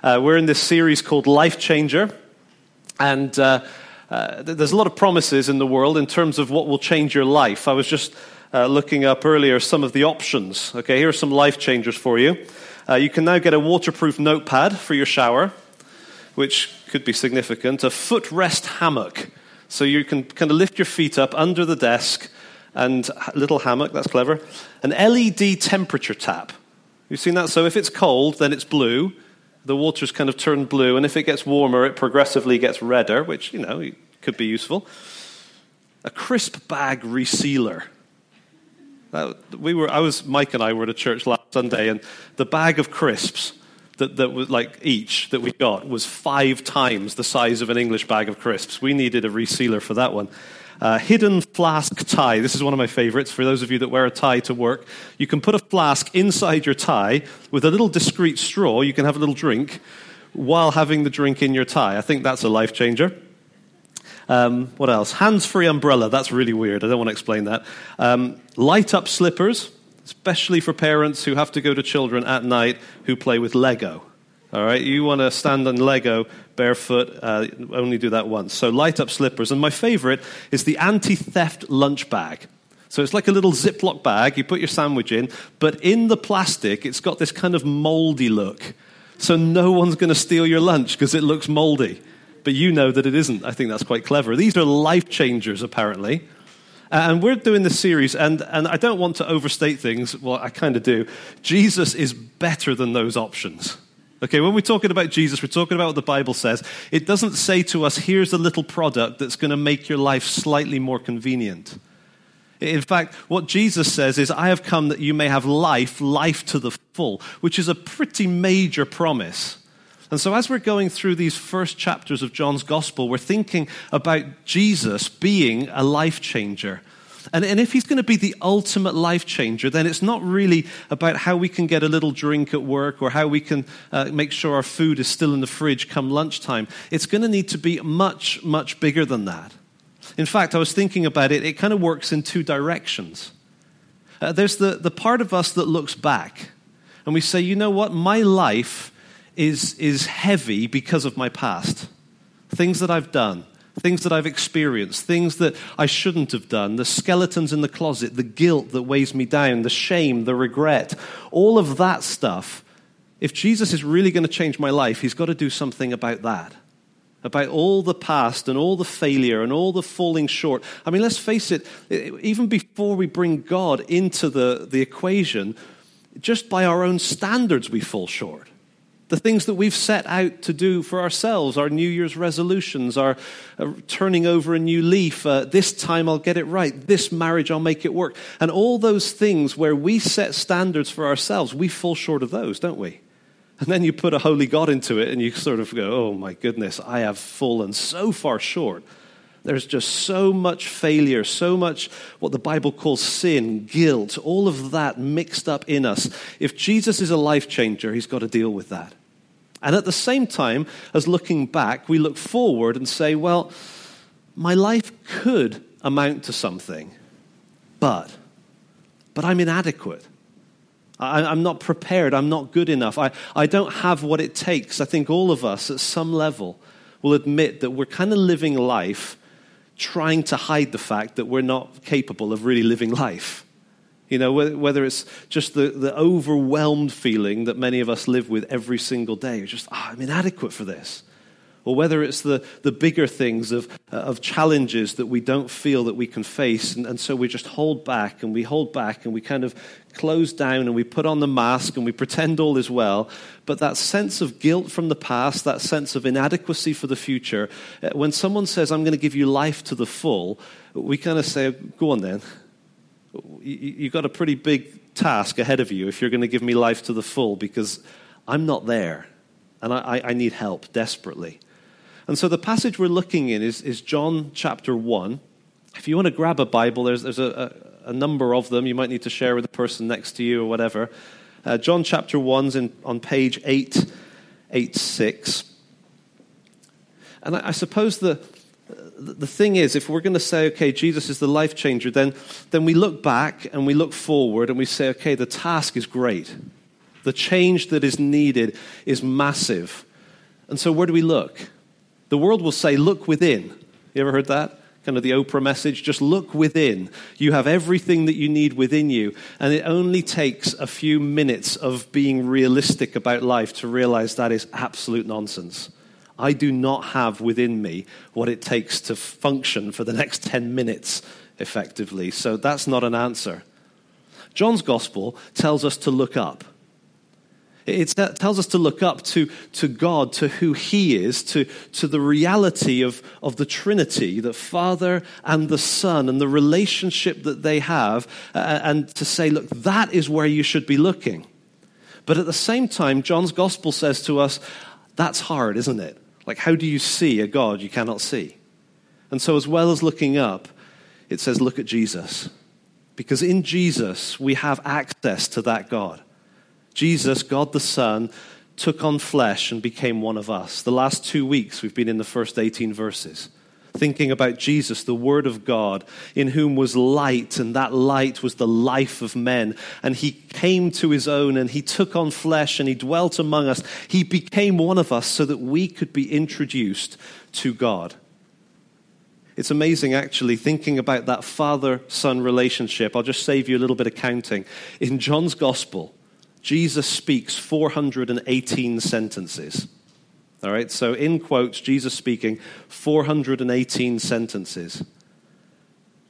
Uh, we're in this series called Life Changer. And uh, uh, there's a lot of promises in the world in terms of what will change your life. I was just uh, looking up earlier some of the options. Okay, here are some life changers for you. Uh, you can now get a waterproof notepad for your shower, which could be significant, a footrest hammock. So you can kind of lift your feet up under the desk and a little hammock, that's clever. An LED temperature tap. You've seen that? So if it's cold, then it's blue the water's kind of turned blue, and if it gets warmer, it progressively gets redder, which, you know, could be useful. A crisp bag resealer. We were, I was, Mike and I were at a church last Sunday, and the bag of crisps that, that was like each that we got was five times the size of an English bag of crisps. We needed a resealer for that one. Uh, hidden flask tie. This is one of my favorites for those of you that wear a tie to work. You can put a flask inside your tie with a little discreet straw. You can have a little drink while having the drink in your tie. I think that's a life changer. Um, what else? Hands free umbrella. That's really weird. I don't want to explain that. Um, light up slippers, especially for parents who have to go to children at night who play with Lego. All right, you want to stand on Lego barefoot, uh, only do that once. So light up slippers. And my favorite is the anti theft lunch bag. So it's like a little Ziploc bag, you put your sandwich in, but in the plastic, it's got this kind of moldy look. So no one's going to steal your lunch because it looks moldy. But you know that it isn't. I think that's quite clever. These are life changers, apparently. And we're doing this series, and, and I don't want to overstate things. Well, I kind of do. Jesus is better than those options. Okay, when we're talking about Jesus, we're talking about what the Bible says. It doesn't say to us, here's a little product that's going to make your life slightly more convenient. In fact, what Jesus says is, I have come that you may have life, life to the full, which is a pretty major promise. And so, as we're going through these first chapters of John's gospel, we're thinking about Jesus being a life changer. And, and if he's going to be the ultimate life changer, then it's not really about how we can get a little drink at work or how we can uh, make sure our food is still in the fridge come lunchtime. It's going to need to be much, much bigger than that. In fact, I was thinking about it, it kind of works in two directions. Uh, there's the, the part of us that looks back and we say, you know what, my life is, is heavy because of my past. Things that I've done, things that I've experienced, things that I shouldn't have done, the skeletons in the closet, the guilt that weighs me down, the shame, the regret, all of that stuff. If Jesus is really going to change my life, he's got to do something about that. About all the past and all the failure and all the falling short. I mean, let's face it, even before we bring God into the, the equation, just by our own standards, we fall short the things that we've set out to do for ourselves, our New Year's resolutions, our uh, turning over a new leaf, uh, this time I'll get it right, this marriage I'll make it work. And all those things where we set standards for ourselves, we fall short of those, don't we? And then you put a holy God into it and you sort of go, oh my goodness, I have fallen so far short. There's just so much failure, so much what the Bible calls sin, guilt, all of that mixed up in us. If Jesus is a life changer, he's got to deal with that. And at the same time as looking back, we look forward and say, well, my life could amount to something, but, but I'm inadequate. I, am not prepared. I'm not good enough. I, I don't have what it takes. I think all of us at some level will admit that we're kind of living life trying to hide the fact that we're not capable of really living life. You know, whether it's just the, the overwhelmed feeling that many of us live with every single day, just, oh, I'm inadequate for this. Or whether it's the, the bigger things of, uh, of challenges that we don't feel that we can face. And, and so we just hold back and we hold back and we kind of close down and we put on the mask and we pretend all is well. But that sense of guilt from the past, that sense of inadequacy for the future, uh, when someone says, I'm going to give you life to the full, we kind of say, go on then you've got a pretty big task ahead of you if you're going to give me life to the full because I'm not there and I, I need help desperately. And so the passage we're looking in is, is John chapter 1. If you want to grab a Bible, there's, there's a, a, a number of them. You might need to share with the person next to you or whatever. Uh, John chapter 1's in, on page 886. And I, I suppose the, the thing is, if we're going to say, okay, Jesus is the life changer, then, then we look back and we look forward and we say, okay, the task is great. The change that is needed is massive. And so, where do we look? The world will say, Look within. You ever heard that? Kind of the Oprah message. Just look within. You have everything that you need within you. And it only takes a few minutes of being realistic about life to realize that is absolute nonsense. I do not have within me what it takes to function for the next 10 minutes effectively. So that's not an answer. John's gospel tells us to look up. It tells us to look up to, to God, to who He is, to, to the reality of, of the Trinity, the Father and the Son, and the relationship that they have, and to say, look, that is where you should be looking. But at the same time, John's gospel says to us, that's hard, isn't it? Like, how do you see a God you cannot see? And so, as well as looking up, it says, look at Jesus. Because in Jesus, we have access to that God. Jesus, God the Son, took on flesh and became one of us. The last two weeks, we've been in the first 18 verses, thinking about Jesus, the Word of God, in whom was light, and that light was the life of men. And he came to his own, and he took on flesh, and he dwelt among us. He became one of us so that we could be introduced to God. It's amazing, actually, thinking about that father son relationship. I'll just save you a little bit of counting. In John's gospel, Jesus speaks 418 sentences. All right, so in quotes, Jesus speaking 418 sentences.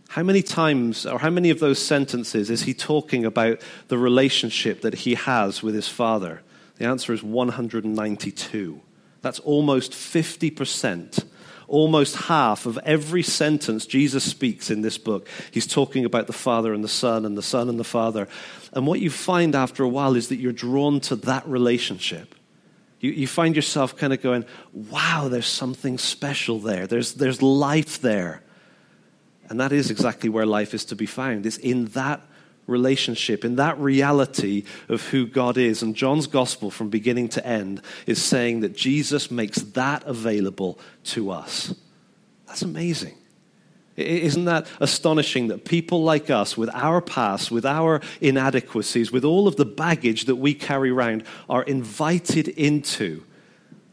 How many times, or how many of those sentences, is he talking about the relationship that he has with his Father? The answer is 192. That's almost 50%. Almost half of every sentence Jesus speaks in this book, he's talking about the Father and the Son and the Son and the Father. And what you find after a while is that you're drawn to that relationship. You, you find yourself kind of going, wow, there's something special there. There's, there's life there. And that is exactly where life is to be found. It's in that relationship, in that reality of who God is. And John's gospel, from beginning to end, is saying that Jesus makes that available to us. That's amazing. Isn't that astonishing that people like us, with our past, with our inadequacies, with all of the baggage that we carry around, are invited into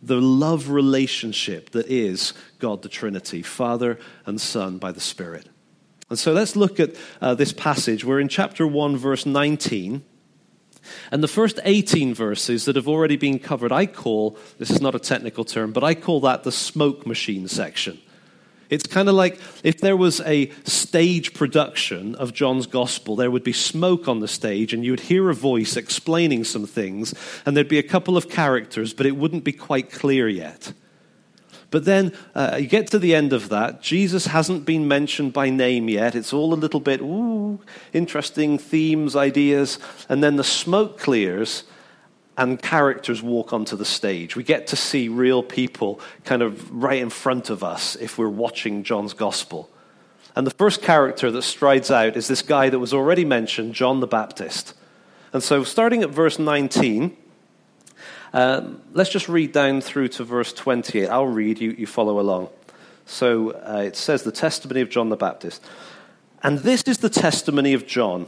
the love relationship that is God the Trinity, Father and Son by the Spirit? And so let's look at uh, this passage. We're in chapter 1, verse 19. And the first 18 verses that have already been covered, I call, this is not a technical term, but I call that the smoke machine section. It's kind of like if there was a stage production of John's gospel, there would be smoke on the stage, and you would hear a voice explaining some things, and there'd be a couple of characters, but it wouldn't be quite clear yet. But then uh, you get to the end of that. Jesus hasn't been mentioned by name yet. It's all a little bit, ooh, interesting themes, ideas. And then the smoke clears, and characters walk onto the stage. We get to see real people kind of right in front of us if we're watching John's gospel. And the first character that strides out is this guy that was already mentioned, John the Baptist. And so, starting at verse 19, uh, let's just read down through to verse 28. I'll read, you, you follow along. So uh, it says, The testimony of John the Baptist. And this is the testimony of John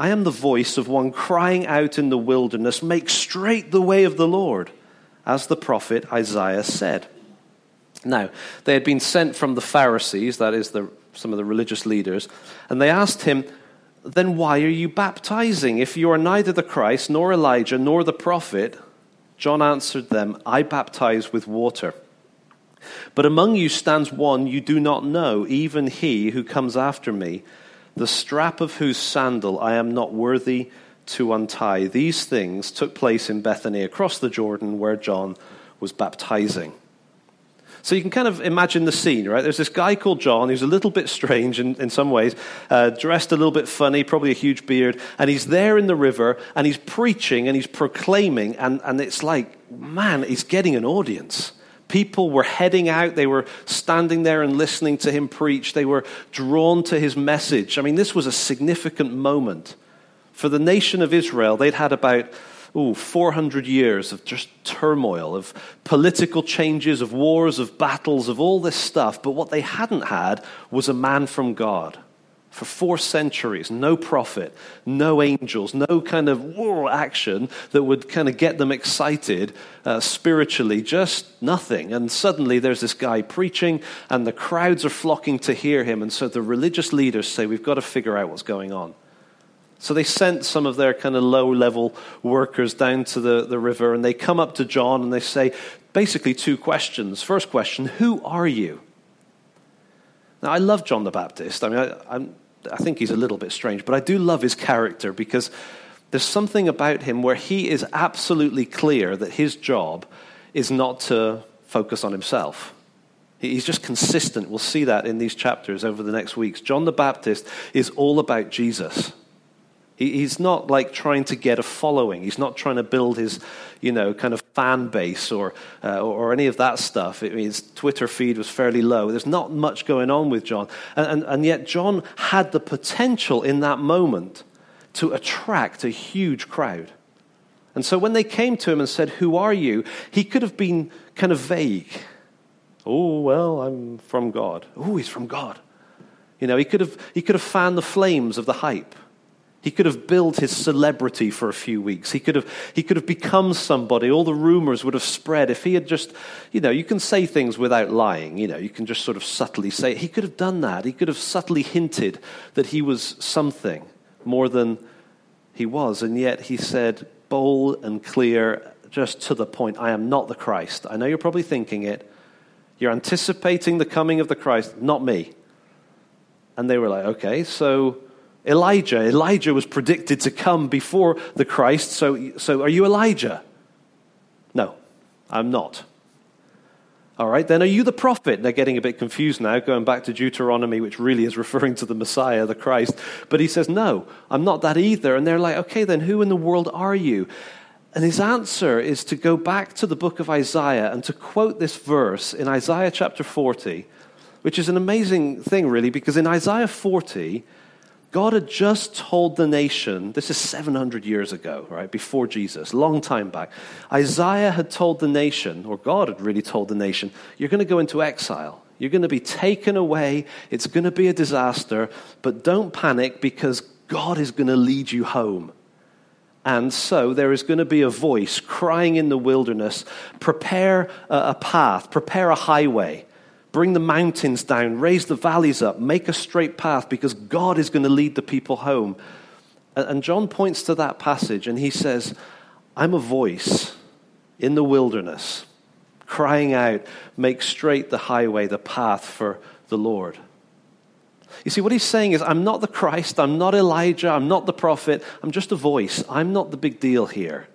I am the voice of one crying out in the wilderness, Make straight the way of the Lord, as the prophet Isaiah said. Now, they had been sent from the Pharisees, that is, the, some of the religious leaders, and they asked him, Then why are you baptizing? If you are neither the Christ, nor Elijah, nor the prophet, John answered them, I baptize with water. But among you stands one you do not know, even he who comes after me the strap of whose sandal I am not worthy to untie. These things took place in Bethany across the Jordan where John was baptizing. So you can kind of imagine the scene, right? There's this guy called John who's a little bit strange in, in some ways, uh, dressed a little bit funny, probably a huge beard, and he's there in the river and he's preaching and he's proclaiming, and, and it's like, man, he's getting an audience. People were heading out. They were standing there and listening to him preach. They were drawn to his message. I mean, this was a significant moment. For the nation of Israel, they'd had about ooh, 400 years of just turmoil, of political changes, of wars, of battles, of all this stuff. But what they hadn't had was a man from God. For four centuries, no prophet, no angels, no kind of action that would kind of get them excited uh, spiritually, just nothing. And suddenly there's this guy preaching, and the crowds are flocking to hear him. And so the religious leaders say, We've got to figure out what's going on. So they sent some of their kind of low level workers down to the, the river, and they come up to John and they say basically two questions. First question Who are you? Now, I love John the Baptist. I mean, I, I'm, I think he's a little bit strange, but I do love his character because there's something about him where he is absolutely clear that his job is not to focus on himself. He's just consistent. We'll see that in these chapters over the next weeks. John the Baptist is all about Jesus. He's not like trying to get a following. He's not trying to build his, you know, kind of fan base or, uh, or any of that stuff. His Twitter feed was fairly low. There's not much going on with John. And, and, and yet, John had the potential in that moment to attract a huge crowd. And so when they came to him and said, Who are you? he could have been kind of vague. Oh, well, I'm from God. Oh, he's from God. You know, he could have, he could have fanned the flames of the hype. He could have built his celebrity for a few weeks. He could have, he could have become somebody. All the rumors would have spread if he had just, you know, you can say things without lying. You know, you can just sort of subtly say. He could have done that. He could have subtly hinted that he was something more than he was. And yet he said, bold and clear, just to the point, I am not the Christ. I know you're probably thinking it. You're anticipating the coming of the Christ, not me. And they were like, okay, so Elijah. Elijah was predicted to come before the Christ. So, so are you Elijah? No, I'm not. All right, then are you the prophet? They're getting a bit confused now, going back to Deuteronomy, which really is referring to the Messiah, the Christ. But he says, No, I'm not that either. And they're like, Okay, then who in the world are you? And his answer is to go back to the book of Isaiah and to quote this verse in Isaiah chapter 40, which is an amazing thing, really, because in Isaiah 40, God had just told the nation, this is 700 years ago, right, before Jesus, long time back. Isaiah had told the nation, or God had really told the nation, you're going to go into exile. You're going to be taken away. It's going to be a disaster, but don't panic because God is going to lead you home. And so there is going to be a voice crying in the wilderness prepare a path, prepare a highway. Bring the mountains down, raise the valleys up, make a straight path because God is going to lead the people home. And John points to that passage and he says, I'm a voice in the wilderness crying out, Make straight the highway, the path for the Lord. You see, what he's saying is, I'm not the Christ, I'm not Elijah, I'm not the prophet, I'm just a voice. I'm not the big deal here.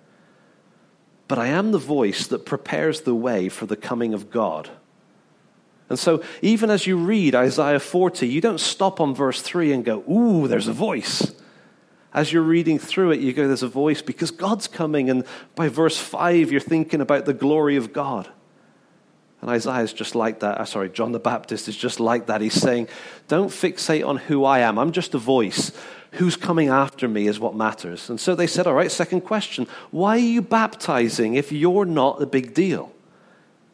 But I am the voice that prepares the way for the coming of God. And so, even as you read Isaiah 40, you don't stop on verse 3 and go, Ooh, there's a voice. As you're reading through it, you go, There's a voice because God's coming. And by verse 5, you're thinking about the glory of God. And Isaiah is just like that. Uh, sorry, John the Baptist is just like that. He's saying, Don't fixate on who I am. I'm just a voice. Who's coming after me is what matters. And so they said, All right, second question. Why are you baptizing if you're not a big deal?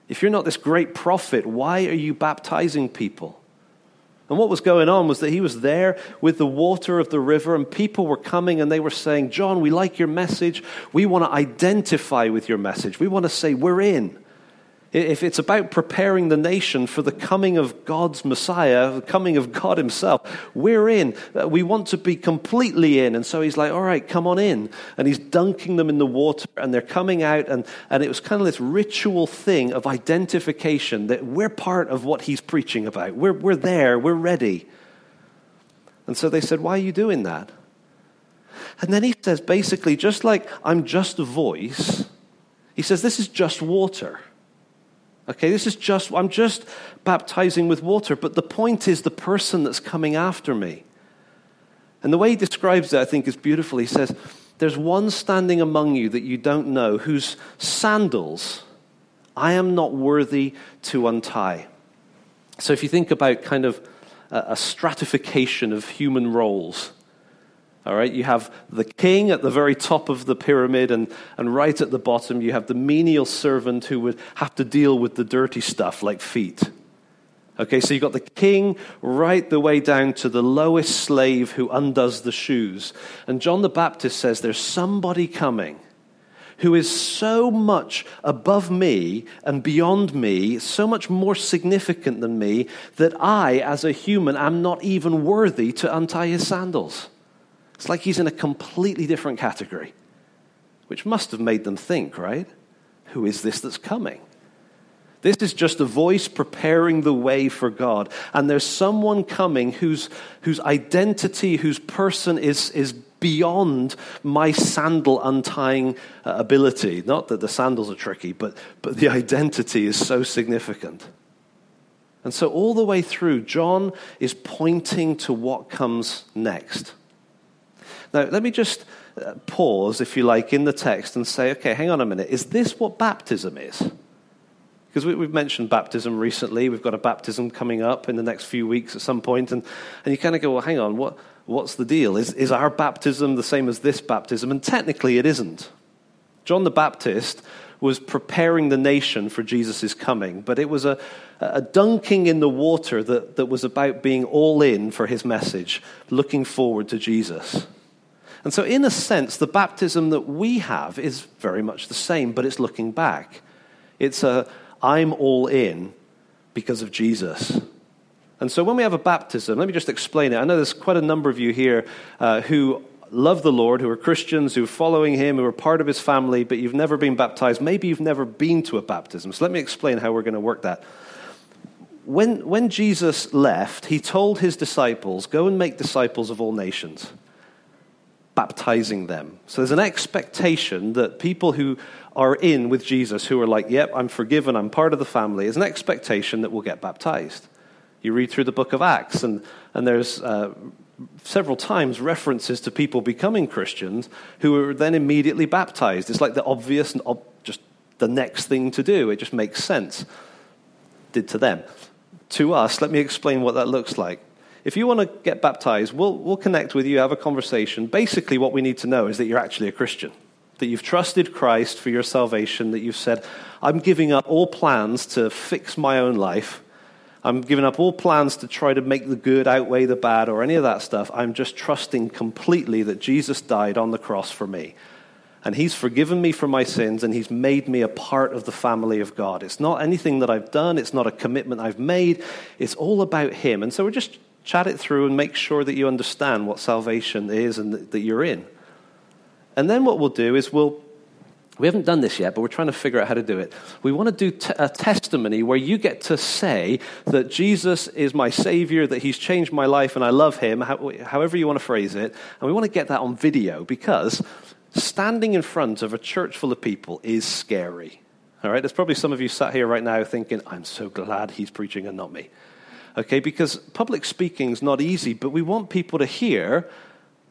If you're not this great prophet, why are you baptizing people? And what was going on was that he was there with the water of the river, and people were coming and they were saying, John, we like your message. We want to identify with your message. We want to say, we're in. If it's about preparing the nation for the coming of God's Messiah, the coming of God Himself, we're in. Uh, we want to be completely in. And so He's like, all right, come on in. And He's dunking them in the water, and they're coming out. And, and it was kind of this ritual thing of identification that we're part of what He's preaching about. We're, we're there, we're ready. And so they said, why are you doing that? And then He says, basically, just like I'm just a voice, He says, this is just water. Okay, this is just, I'm just baptizing with water, but the point is the person that's coming after me. And the way he describes it, I think, is beautiful. He says, There's one standing among you that you don't know, whose sandals I am not worthy to untie. So if you think about kind of a stratification of human roles, all right, you have the king at the very top of the pyramid, and, and right at the bottom, you have the menial servant who would have to deal with the dirty stuff like feet. Okay, so you've got the king right the way down to the lowest slave who undoes the shoes. And John the Baptist says there's somebody coming who is so much above me and beyond me, so much more significant than me, that I, as a human, am not even worthy to untie his sandals. It's like he's in a completely different category, which must have made them think, right? Who is this that's coming? This is just a voice preparing the way for God. And there's someone coming whose, whose identity, whose person is, is beyond my sandal untying uh, ability. Not that the sandals are tricky, but, but the identity is so significant. And so, all the way through, John is pointing to what comes next. Now, let me just uh, pause, if you like, in the text and say, okay, hang on a minute. Is this what baptism is? Because we, have mentioned baptism recently. We've got a baptism coming up in the next few weeks at some point, and, and you kind of go, well, hang on, what, what's the deal? Is, is our baptism the same as this baptism? And technically, it isn't. John the Baptist was preparing the nation for Jesus' coming, but it was a, a dunking in the water that, that was about being all in for his message, looking forward to Jesus. And so, in a sense, the baptism that we have is very much the same, but it's looking back. It's a I'm all in because of Jesus. And so, when we have a baptism, let me just explain it. I know there's quite a number of you here uh, who love the Lord, who are Christians, who are following Him, who are part of His family, but you've never been baptized. Maybe you've never been to a baptism. So, let me explain how we're going to work that. When, when Jesus left, He told His disciples, Go and make disciples of all nations baptizing them. So there's an expectation that people who are in with Jesus, who are like, yep, I'm forgiven, I'm part of the family, is an expectation that will get baptized. You read through the book of Acts, and, and there's uh, several times references to people becoming Christians who are then immediately baptized. It's like the obvious and ob- just the next thing to do. It just makes sense. Did to them. To us, let me explain what that looks like. If you want to get baptized, we'll, we'll connect with you, have a conversation. Basically, what we need to know is that you're actually a Christian, that you've trusted Christ for your salvation, that you've said, I'm giving up all plans to fix my own life. I'm giving up all plans to try to make the good outweigh the bad or any of that stuff. I'm just trusting completely that Jesus died on the cross for me. And he's forgiven me for my sins and he's made me a part of the family of God. It's not anything that I've done, it's not a commitment I've made. It's all about him. And so we're just chat it through and make sure that you understand what salvation is and that you're in. And then what we'll do is we'll we haven't done this yet, but we're trying to figure out how to do it. We want to do t- a testimony where you get to say that Jesus is my Savior, that He's changed my life, and I love Him, how, however you want to phrase it. And we want to get that on video because standing in front of a church full of people is scary. All right? There's probably some of you sat here right now thinking, I'm so glad He's preaching and not me okay? Because public speaking is not easy, but we want people to hear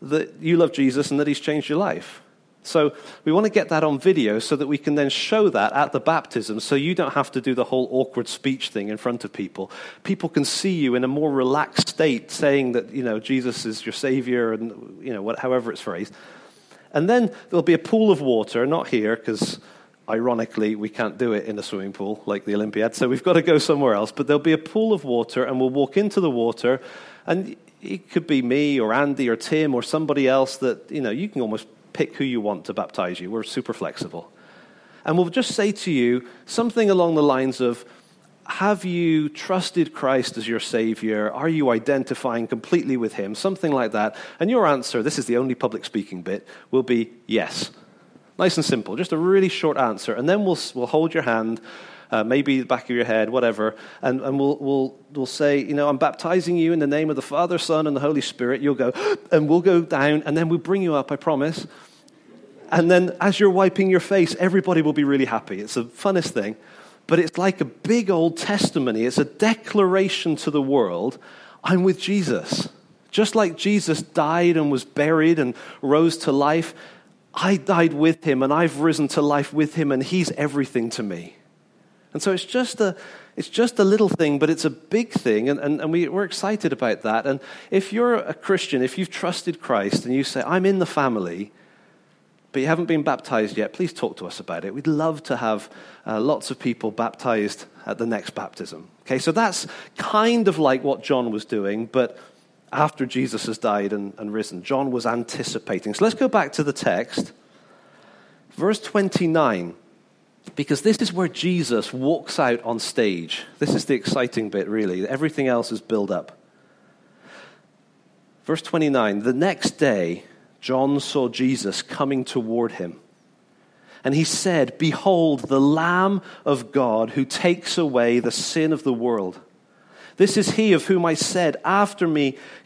that you love Jesus and that he's changed your life. So we want to get that on video so that we can then show that at the baptism so you don't have to do the whole awkward speech thing in front of people. People can see you in a more relaxed state saying that, you know, Jesus is your savior and, you know, what, however it's phrased. And then there'll be a pool of water, not here because ironically, we can't do it in a swimming pool like the Olympiad, so we've got to go somewhere else. But there'll be a pool of water, and we'll walk into the water, and it could be me or Andy or Tim or somebody else that, you know, you can almost pick who you want to baptize you. We're super flexible. And we'll just say to you something along the lines of, have you trusted Christ as your Savior? Are you identifying completely with Him? Something like that. And your answer, this is the only public speaking bit, will be yes. Nice and simple, just a really short answer. And then we'll, we'll hold your hand, uh, maybe the back of your head, whatever, and, and we'll, we'll, we'll say, you know, I'm baptizing you in the name of the Father, Son, and the Holy Spirit. You'll go, and we'll go down, and then we'll bring you up, I promise. And then as you're wiping your face, everybody will be really happy. It's the funnest thing. but it's like a big old testimony. It's a declaration to the world I'm with Jesus. Just like Jesus died and was buried and rose to life, I died with him and I've risen to life with him, and he's everything to me. And so it's just a, it's just a little thing, but it's a big thing, and, and, and we, we're excited about that. And if you're a Christian, if you've trusted Christ and you say, I'm in the family, but you haven't been baptized yet, please talk to us about it. We'd love to have uh, lots of people baptized at the next baptism. Okay, so that's kind of like what John was doing, but after Jesus has died and, and risen. John was anticipating. So let's go back to the text. Verse 29 because this is where Jesus walks out on stage. This is the exciting bit, really. Everything else is built up. Verse 29 The next day, John saw Jesus coming toward him. And he said, Behold, the Lamb of God who takes away the sin of the world. This is he of whom I said, After me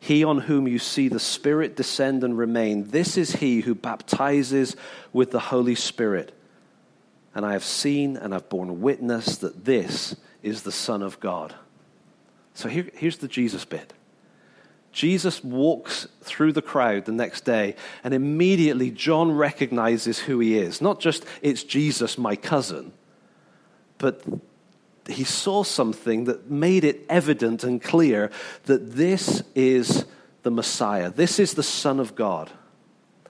He on whom you see the Spirit descend and remain, this is he who baptizes with the Holy Spirit and I have seen and I've borne witness that this is the Son of God. So here, here's the Jesus bit. Jesus walks through the crowd the next day, and immediately John recognizes who he is. Not just, it's Jesus, my cousin, but he saw something that made it evident and clear that this is the Messiah. This is the Son of God.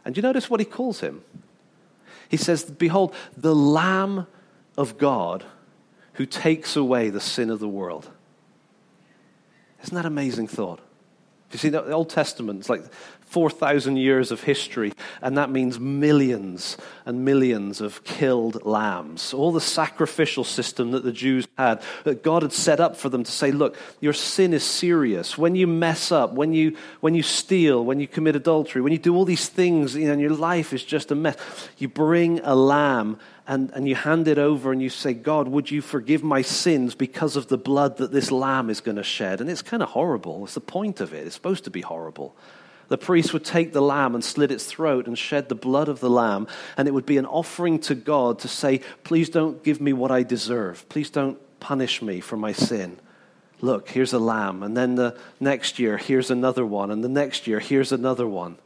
And you notice what he calls him? He says, Behold, the Lamb of God who takes away the sin of the world. Isn't that amazing thought? You see, the Old Testament, it's like 4,000 years of history, and that means millions and millions of killed lambs. All the sacrificial system that the Jews had, that God had set up for them to say, look, your sin is serious. When you mess up, when you, when you steal, when you commit adultery, when you do all these things, you know, and your life is just a mess, you bring a lamb and, and you hand it over and you say, God, would you forgive my sins because of the blood that this lamb is going to shed? And it's kind of horrible. It's the point of it. It's supposed to be horrible. The priest would take the lamb and slit its throat and shed the blood of the lamb, and it would be an offering to God to say, Please don't give me what I deserve. Please don't punish me for my sin. Look, here's a lamb. And then the next year, here's another one. And the next year, here's another one.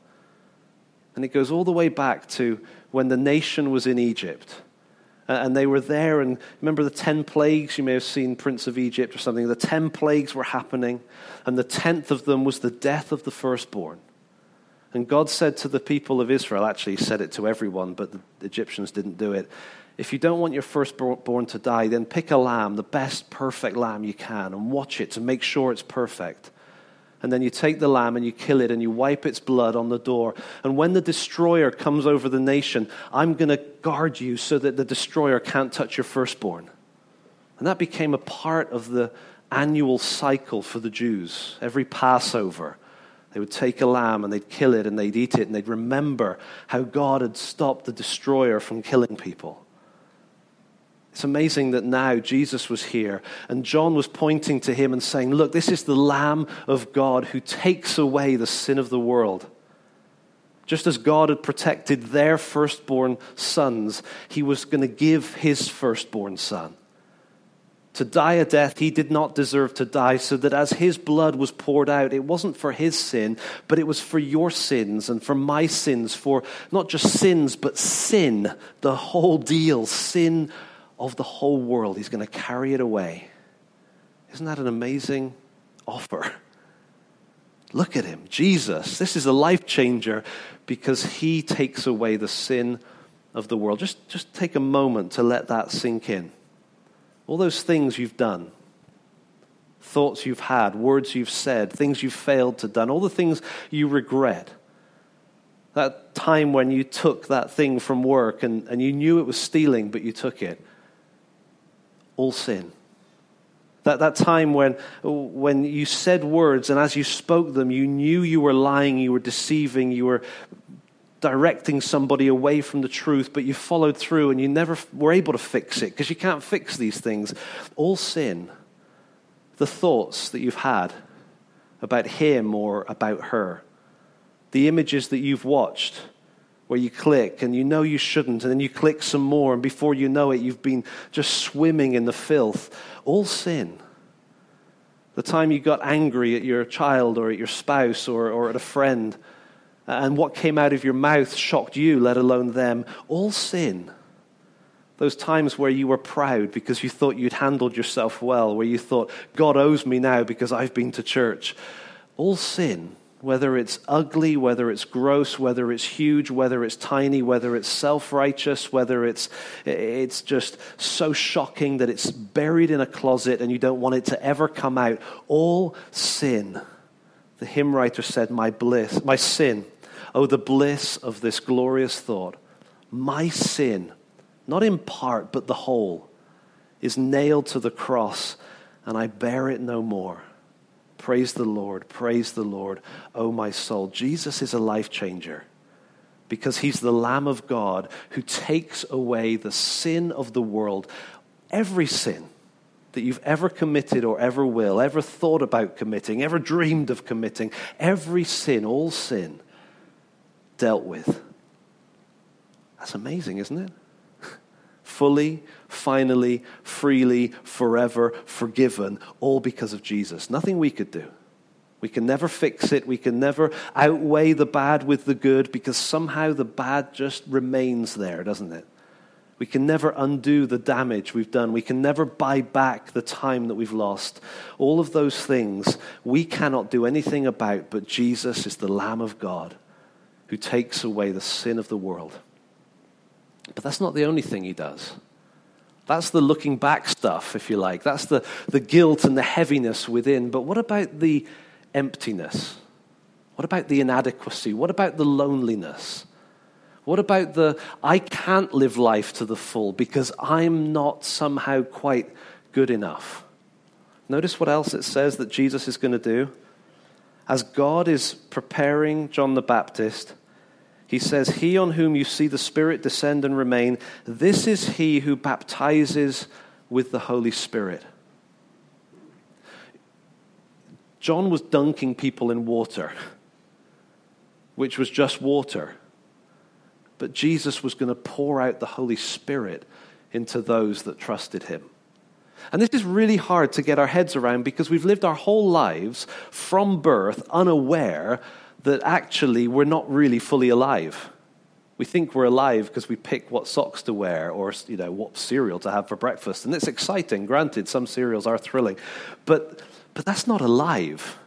And it goes all the way back to when the nation was in Egypt and they were there. And remember the 10 plagues? You may have seen Prince of Egypt or something. The 10 plagues were happening, and the 10th of them was the death of the firstborn. And God said to the people of Israel, actually, he said it to everyone, but the Egyptians didn't do it. If you don't want your firstborn to die, then pick a lamb, the best perfect lamb you can, and watch it to make sure it's perfect and then you take the lamb and you kill it and you wipe its blood on the door. And when the destroyer comes over the nation, I'm going to guard you so that the destroyer can't touch your firstborn. And that became a part of the annual cycle for the Jews. Every Passover, they would take a lamb and they'd kill it and they'd eat it and they'd remember how God had stopped the destroyer from killing people. It's amazing that now Jesus was here and John was pointing to him and saying, Look, this is the Lamb of God who takes away the sin of the world. Just as God had protected their firstborn sons, he was going to give his firstborn son. To die a death he did not deserve to die, so that as his blood was poured out, it wasn't for his sin, but it was for your sins and for my sins, for not just sins, but sin, the whole deal, sin of the whole world. He's going to carry it away. Isn't that an amazing offer? Look at him, Jesus. This is a life changer because he takes away the sin of the world. Just, just take a moment to let that sink in. All those things you've done, thoughts you've had, words you've said, things you've failed to done, all the things you regret. That time when you took that thing from work and, and you knew it was stealing, but you took it all sin. That, that time when, when you said words and as you spoke them, you knew you were lying, you were deceiving, you were directing somebody away from the truth, but you followed through and you never were able to fix it because you can't fix these things. All sin, the thoughts that you've had about him or about her, the images that you've watched where you click and you know you shouldn't, and then you click some more, and before you know it, you've been just swimming in the filth. All sin. The time you got angry at your child or at your spouse or, or at a friend, and what came out of your mouth shocked you, let alone them. All sin. Those times where you were proud because you thought you'd handled yourself well, where you thought, God owes me now because I've been to church. All sin whether it's ugly, whether it's gross, whether it's huge, whether it's tiny, whether it's self righteous, whether it's, it's just so shocking that it's buried in a closet and you don't want it to ever come out. All sin. The hymn writer said, My bliss, my sin. Oh, the bliss of this glorious thought. My sin, not in part, but the whole, is nailed to the cross, and I bear it no more. Praise the Lord. Praise the Lord, oh my soul. Jesus is a life changer because he's the Lamb of God who takes away the sin of the world. Every sin that you've ever committed or ever will, ever thought about committing, ever dreamed of committing, every sin, all sin, dealt with. That's amazing, isn't it? fully, finally, freely, forever forgiven, all because of Jesus. Nothing we could do. We can never fix it. We can never outweigh the bad with the good because somehow the bad just remains there, doesn't it? We can never undo the damage we've done. We can never buy back the time that we've lost. All of those things we cannot do anything about, but Jesus is the Lamb of God who takes away the sin of the world. But that's not the only thing he does. That's the looking back stuff, if you like. That's the, the guilt and the heaviness within. But what about the emptiness? What about the inadequacy? What about the loneliness? What about the I can't live life to the full because I'm not somehow quite good enough? Notice what else it says that Jesus is going to do. As God is preparing John the Baptist he says, He on whom you see the Spirit descend and remain, this is he who baptizes with the Holy Spirit. John was dunking people in water, which was just water. But Jesus was going to pour out the Holy Spirit into those that trusted him. And this is really hard to get our heads around because we've lived our whole lives from birth unaware that actually we're not really fully alive. We think we're alive because we pick what socks to wear or you know, what cereal to have for breakfast. And it's exciting. Granted, some cereals are thrilling. But, but that's not alive.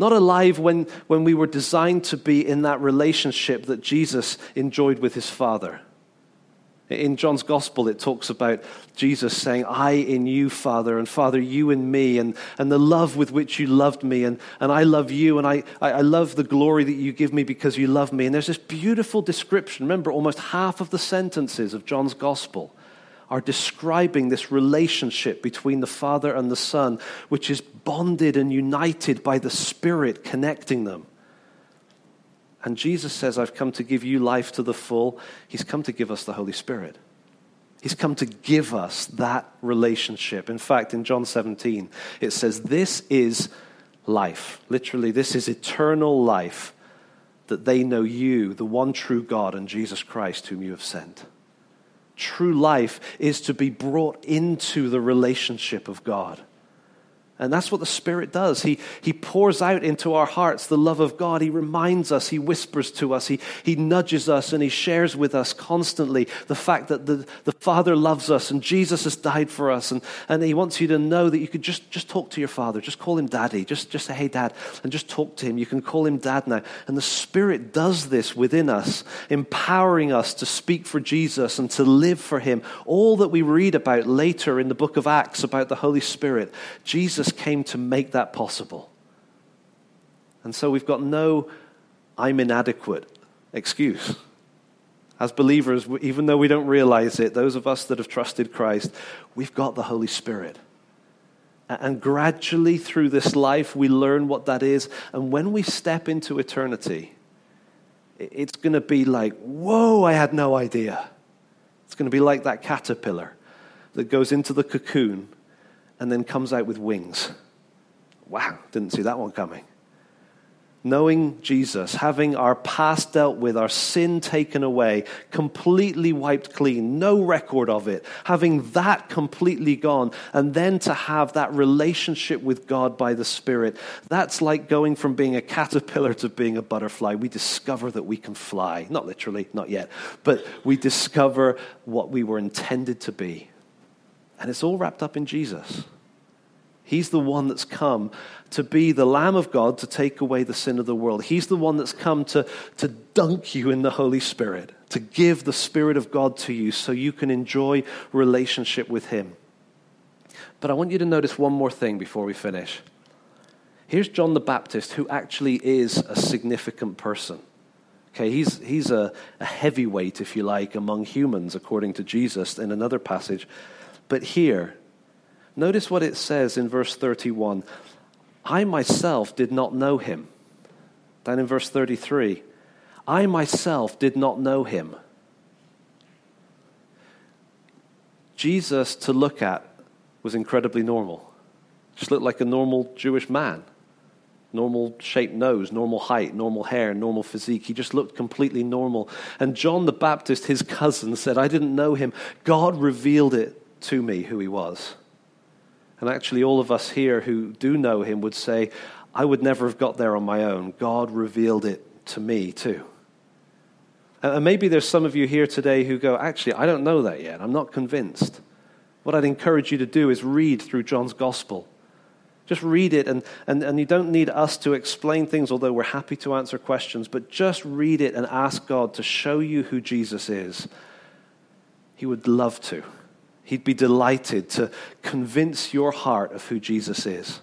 Not alive when, when we were designed to be in that relationship that Jesus enjoyed with his Father. In John's gospel, it talks about Jesus saying, I in you, Father, and Father, you in me, and, and the love with which you loved me, and, and I love you, and I, I love the glory that you give me because you love me. And there's this beautiful description. Remember, almost half of the sentences of John's gospel are describing this relationship between the Father and the Son, which is bonded and united by the Spirit connecting them. And Jesus says, I've come to give you life to the full. He's come to give us the Holy Spirit. He's come to give us that relationship. In fact, in John 17, it says, This is life. Literally, this is eternal life, that they know you, the one true God, and Jesus Christ, whom you have sent. True life is to be brought into the relationship of God. And that's what the Spirit does. He, he pours out into our hearts the love of God. He reminds us, He whispers to us, He, he nudges us, and He shares with us constantly the fact that the, the Father loves us and Jesus has died for us. And, and He wants you to know that you could just, just talk to your Father. Just call Him Daddy. Just, just say, Hey, Dad, and just talk to Him. You can call Him Dad now. And the Spirit does this within us, empowering us to speak for Jesus and to live for Him. All that we read about later in the book of Acts about the Holy Spirit, Jesus came to make that possible. And so we've got no I'm inadequate excuse. As believers, even though we don't realize it, those of us that have trusted Christ, we've got the Holy Spirit. And gradually through this life, we learn what that is. And when we step into eternity, it's going to be like, whoa, I had no idea. It's going to be like that caterpillar that goes into the cocoon and then comes out with wings. Wow, didn't see that one coming knowing Jesus, having our past dealt with, our sin taken away, completely wiped clean, no record of it, having that completely gone, and then to have that relationship with God by the Spirit, that's like going from being a caterpillar to being a butterfly. We discover that we can fly. Not literally, not yet, but we discover what we were intended to be. And it's all wrapped up in Jesus. He's the one that's come to be the Lamb of God to take away the sin of the world. He's the one that's come to, to dunk you in the Holy Spirit, to give the Spirit of God to you so you can enjoy relationship with Him. But I want you to notice one more thing before we finish. Here's John the Baptist, who actually is a significant person. Okay, he's, he's a, a heavyweight, if you like, among humans, according to Jesus in another passage. But here, Notice what it says in verse 31 I myself did not know him. Then in verse 33, I myself did not know him. Jesus to look at was incredibly normal. Just looked like a normal Jewish man. Normal shaped nose, normal height, normal hair, normal physique. He just looked completely normal. And John the Baptist, his cousin, said, I didn't know him. God revealed it to me who he was. And actually, all of us here who do know him would say, I would never have got there on my own. God revealed it to me, too. And maybe there's some of you here today who go, Actually, I don't know that yet. I'm not convinced. What I'd encourage you to do is read through John's gospel. Just read it, and, and, and you don't need us to explain things, although we're happy to answer questions, but just read it and ask God to show you who Jesus is. He would love to. He'd be delighted to convince your heart of who Jesus is.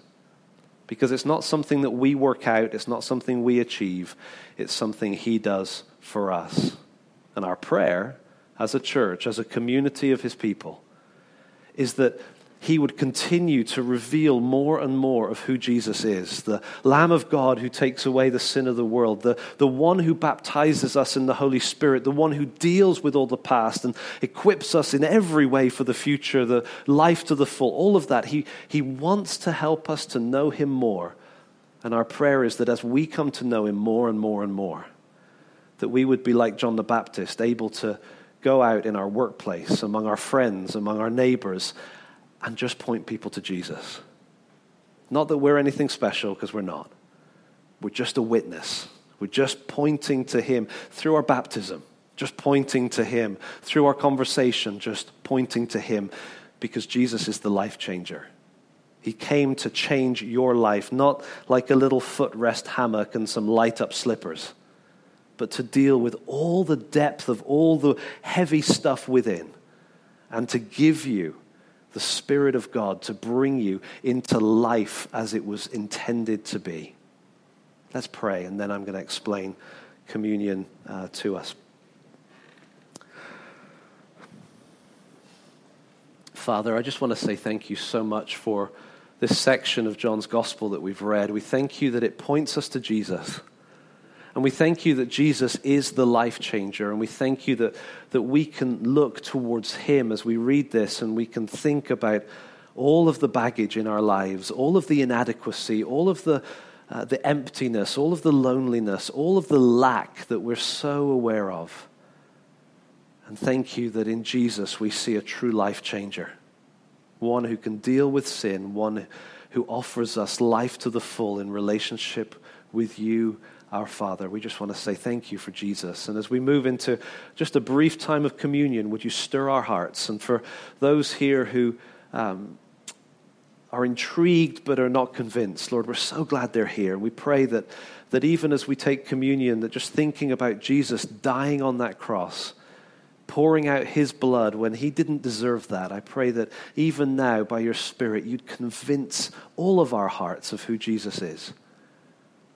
Because it's not something that we work out, it's not something we achieve, it's something He does for us. And our prayer as a church, as a community of His people, is that he would continue to reveal more and more of who Jesus is the Lamb of God who takes away the sin of the world, the, the one who baptizes us in the Holy Spirit, the one who deals with all the past and equips us in every way for the future, the life to the full, all of that. He, he wants to help us to know him more. And our prayer is that as we come to know him more and more and more, that we would be like John the Baptist, able to go out in our workplace, among our friends, among our neighbors, and just point people to Jesus. Not that we're anything special, because we're not. We're just a witness. We're just pointing to Him through our baptism, just pointing to Him through our conversation, just pointing to Him because Jesus is the life changer. He came to change your life, not like a little footrest hammock and some light up slippers, but to deal with all the depth of all the heavy stuff within and to give you the Spirit of God to bring you into life as it was intended to be. Let's pray, and then I'm going to explain communion uh, to us. Father, I just want to say thank you so much for this section of John's Gospel that we've read. We thank you that it points us to Jesus. And we thank you that Jesus is the life changer. And we thank you that, that we can look towards him as we read this and we can think about all of the baggage in our lives, all of the inadequacy, all of the, uh, the emptiness, all of the loneliness, all of the lack that we're so aware of. And thank you that in Jesus we see a true life changer, one who can deal with sin, one who offers us life to the full in relationship with you our Father. We just want to say thank you for Jesus. And as we move into just a brief time of communion, would you stir our hearts? And for those here who um, are intrigued but are not convinced, Lord, we're so glad they're here. We pray that, that even as we take communion, that just thinking about Jesus dying on that cross, pouring out his blood when he didn't deserve that, I pray that even now, by your Spirit, you'd convince all of our hearts of who Jesus is.